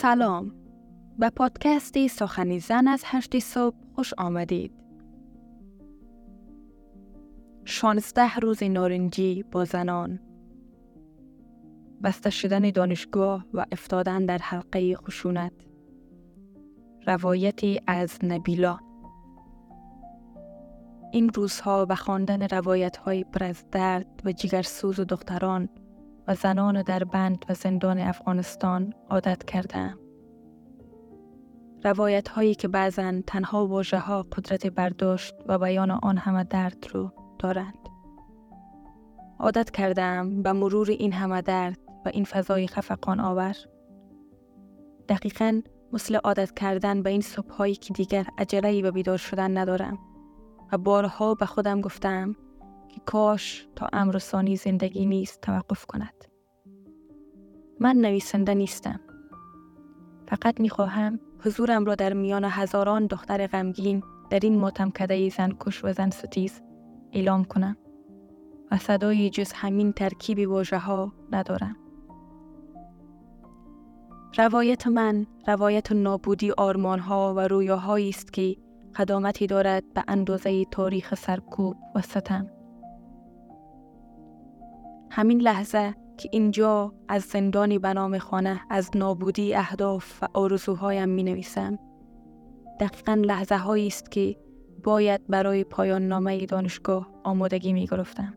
سلام. به پادکست سخنی زن از هشت صبح خوش آمدید. شانزده روز نارنجی با زنان. بسته شدن دانشگاه و افتادن در حلقه خشونت. روایتی از نبیلا. این روزها به خواندن روایت های پر از درد و جگرسوز و دختران و زنان در بند و زندان افغانستان عادت کردم. روایت هایی که بعضا تنها واژه ها قدرت برداشت و بیان آن همه درد رو دارند. عادت کردم به مرور این همه درد و این فضای خفقان آور. دقیقا مثل عادت کردن به این صبح هایی که دیگر عجله به بیدار شدن ندارم و بارها به خودم گفتم که کاش تا امر ثانی زندگی نیست توقف کند. من نویسنده نیستم. فقط می خواهم حضورم را در میان هزاران دختر غمگین در این ماتم کده زن کش و زن ستیز اعلام کنم و صدای جز همین ترکیب واژه ها ندارم. روایت من روایت نابودی آرمان ها و رویاهایی است که قدامتی دارد به اندازه تاریخ سرکوب و ستم. همین لحظه که اینجا از زندانی به نام خانه از نابودی اهداف و آرزوهایم می نویسم. دقیقا لحظه هایی است که باید برای پایان نامه دانشگاه آمادگی می گرفتم.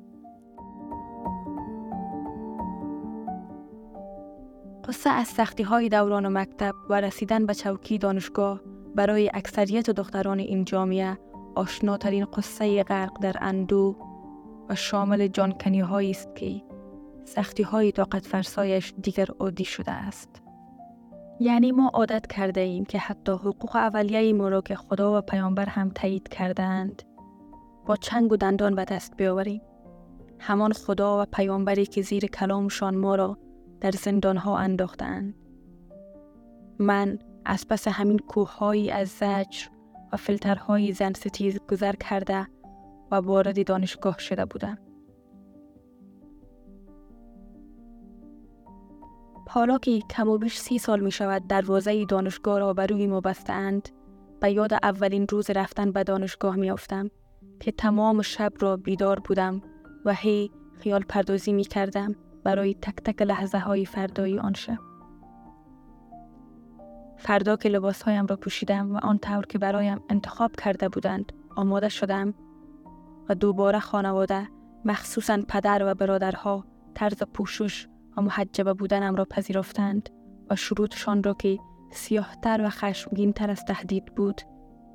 قصه از سختی های دوران مکتب و رسیدن به چوکی دانشگاه برای اکثریت دختران این جامعه آشناترین قصه غرق در اندو و شامل جانکنی است که سختی های طاقت فرسایش دیگر عادی شده است. یعنی ما عادت کرده ایم که حتی حقوق اولیه ما را که خدا و پیامبر هم تایید کردند با چنگ و دندان به دست بیاوریم. همان خدا و پیامبری که زیر کلامشان ما را در زندان ها انداختند. من از پس همین کوههایی از زجر و فلترهای زن ستیز گذر کرده و وارد دانشگاه شده بودم. حالا که کم و بیش سی سال می شود دروازه دانشگاه را بر روی ما بستند به یاد اولین روز رفتن به دانشگاه می افتم که تمام شب را بیدار بودم و هی خیال پردازی می کردم برای تک تک لحظه های فردایی آن شب. فردا که لباس هایم را پوشیدم و آن طور که برایم انتخاب کرده بودند آماده شدم و دوباره خانواده مخصوصا پدر و برادرها طرز پوشش و محجبه بودنم را پذیرفتند و شروطشان را که سیاهتر و خشمگین تر از تهدید بود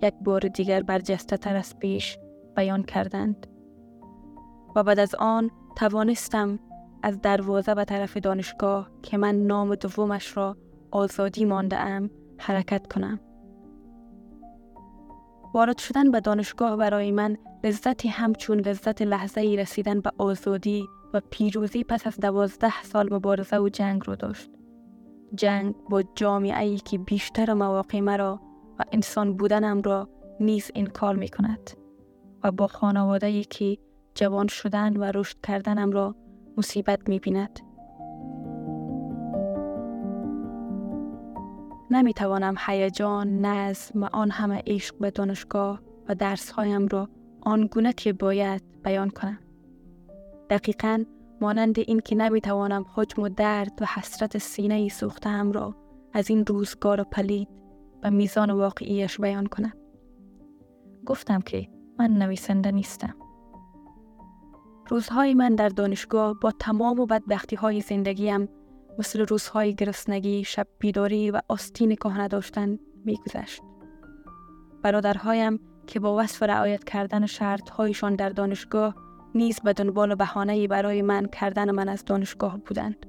یک بار دیگر برجسته تر از پیش بیان کردند. و بعد از آن توانستم از دروازه به طرف دانشگاه که من نام دومش را آزادی مانده ام حرکت کنم. وارد شدن به دانشگاه برای من لذتی همچون لذت لحظه ای رسیدن به آزادی و پیروزی پس از دوازده سال مبارزه و جنگ رو داشت. جنگ با جامعه ای که بیشتر مواقع مرا و انسان بودنم را نیز انکار می کند و با خانواده ای که جوان شدن و رشد کردنم را مصیبت می بیند. نمی توانم هیجان، نظم و آن همه عشق به دانشگاه و درسهایم را آنگونه که باید بیان کنم. دقیقا مانند این که نمی‌توانم حجم و درد و حسرت سینه سوختم را از این روزگار پلید و میزان واقعیش بیان کنم. گفتم که من نویسنده نیستم. روزهای من در دانشگاه با تمام و بدبختی های زندگیم مثل روزهای گرسنگی، شب بیداری و آستین کهنه داشتن میگذشت. برادرهایم که با وصف رعایت کردن شرطهایشان در دانشگاه نیز به دنبال بهانه‌ای برای من کردن من از دانشگاه بودند.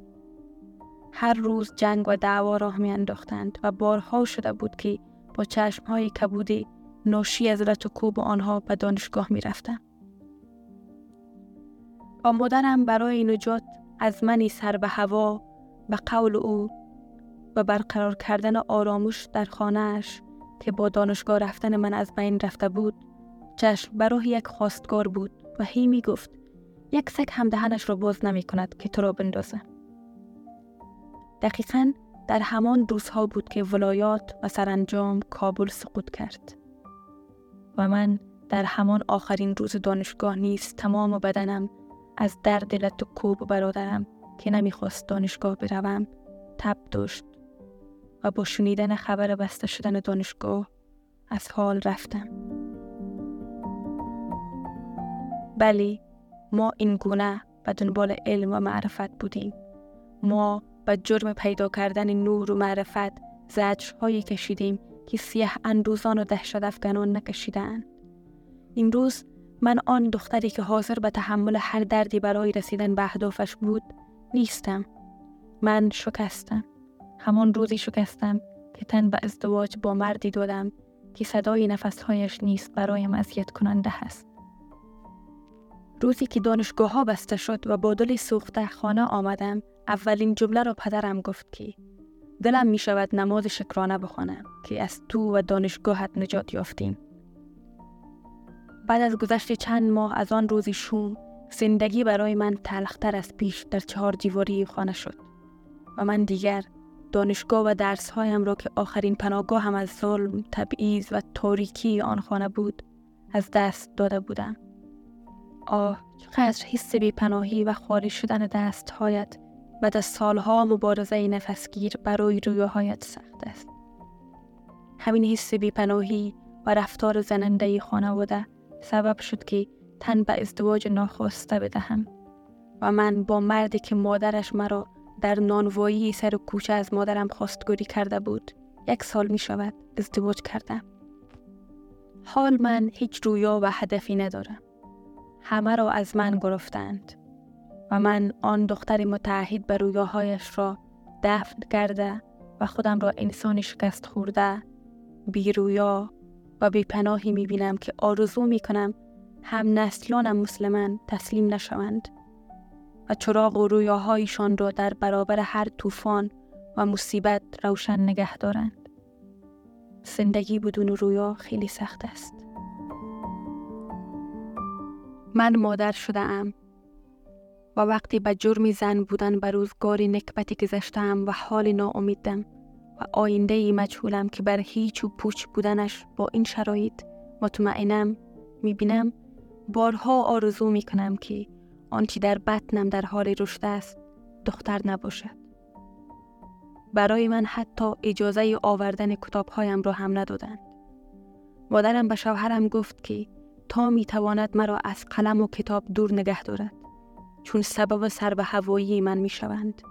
هر روز جنگ و دعوا راه می انداختند و بارها شده بود که با چشمهای کبودی ناشی از رت و کوب آنها به دانشگاه می رفتم. آمدنم برای نجات از منی سر به هوا به قول او و برقرار کردن آرامش در خانهاش که با دانشگاه رفتن من از بین رفته بود چشم برای یک خواستگار بود و هی می گفت یک سگ هم دهنش را باز نمی کند که تو را بندازه. دقیقا در همان روزها بود که ولایات و سرانجام کابل سقوط کرد و من در همان آخرین روز دانشگاه نیز تمام بدنم از درد لط و کوب برادرم که نمی‌خواست دانشگاه بروم تب داشت و با شنیدن خبر بسته شدن دانشگاه از حال رفتم. بلی ما این گونه به دنبال علم و معرفت بودیم. ما به جرم پیدا کردن نور و معرفت زجرهایی کشیدیم که سیه اندوزان و دهشت افغانان نکشیدند امروز من آن دختری که حاضر به تحمل هر دردی برای رسیدن به اهدافش بود نیستم. من شکستم. همان روزی شکستم که تن به ازدواج با مردی دادم که صدای نفسهایش نیست برایم اذیت کننده است روزی که دانشگاه ها بسته شد و با دل سوخته خانه آمدم اولین جمله را پدرم گفت که دلم می شود نماز شکرانه بخوانم که از تو و دانشگاهت نجات یافتیم. بعد از گذشت چند ماه از آن روزی شوم زندگی برای من تلختر از پیش در چهار دیواری خانه شد و من دیگر دانشگاه و درسهایم را که آخرین پناهگاه هم از ظلم، تبعیض و تاریکی آن خانه بود از دست داده بودم. آه چقدر حس پناهی و خارج شدن دستهایت بعد از سالها مبارزه نفسگیر برای رویاهایت سخت است. همین حس پناهی و رفتار زننده خانواده سبب شد که تن به ازدواج ناخواسته بدهم و من با مردی که مادرش مرا در نانوایی سر و کوچه از مادرم خواستگاری کرده بود. یک سال می شود ازدواج کردم. حال من هیچ رویا و هدفی ندارم. همه را از من گرفتند و من آن دختر متعهد به رویاهایش را دفن کرده و خودم را انسانی شکست خورده بی رویا و بی پناهی می بینم که آرزو می کنم هم نسلانم مسلمان تسلیم نشوند. و چراغ و رویاهایشان را در برابر هر طوفان و مصیبت روشن نگه دارند. زندگی بدون رویا خیلی سخت است. من مادر شده ام و وقتی به جرم زن بودن به روزگاری نکبتی گذشتم و حال ناامیدم و آینده ای مجهولم که بر هیچ و پوچ بودنش با این شرایط مطمئنم می‌بینم بارها آرزو می‌کنم که آنچه در بطنم در حال رشد است دختر نباشد. برای من حتی اجازه آوردن کتابهایم را هم ندادند. مادرم به شوهرم گفت که تا می‌تواند مرا از قلم و کتاب دور نگه دارد چون سبب سر به هوایی من می‌شوند.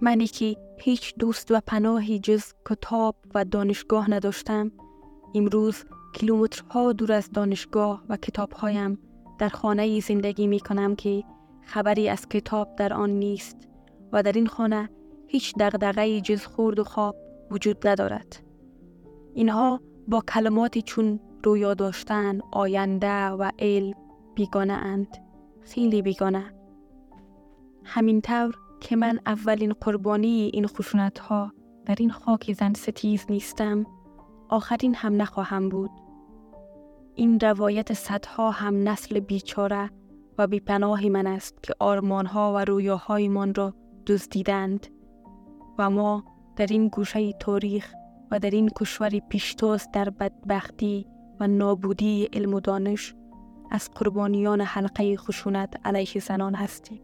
منی که هیچ دوست و پناهی جز کتاب و دانشگاه نداشتم امروز کیلومترها دور از دانشگاه و کتابهایم در خانه زندگی می کنم که خبری از کتاب در آن نیست و در این خانه هیچ دغدغه‌ای جز خورد و خواب وجود ندارد. اینها با کلماتی چون رویا داشتن، آینده و علم بیگانه اند. خیلی بیگانه. همین طور که من اولین قربانی این خشونت ها در این خاک زن ستیز نیستم آخرین هم نخواهم بود. این روایت صدها هم نسل بیچاره و بیپناه من است که آرمانها و رویاهایمان را دزدیدند و ما در این گوشه تاریخ و در این کشور پیشتاز در بدبختی و نابودی علم و دانش از قربانیان حلقه خشونت علیه زنان هستیم.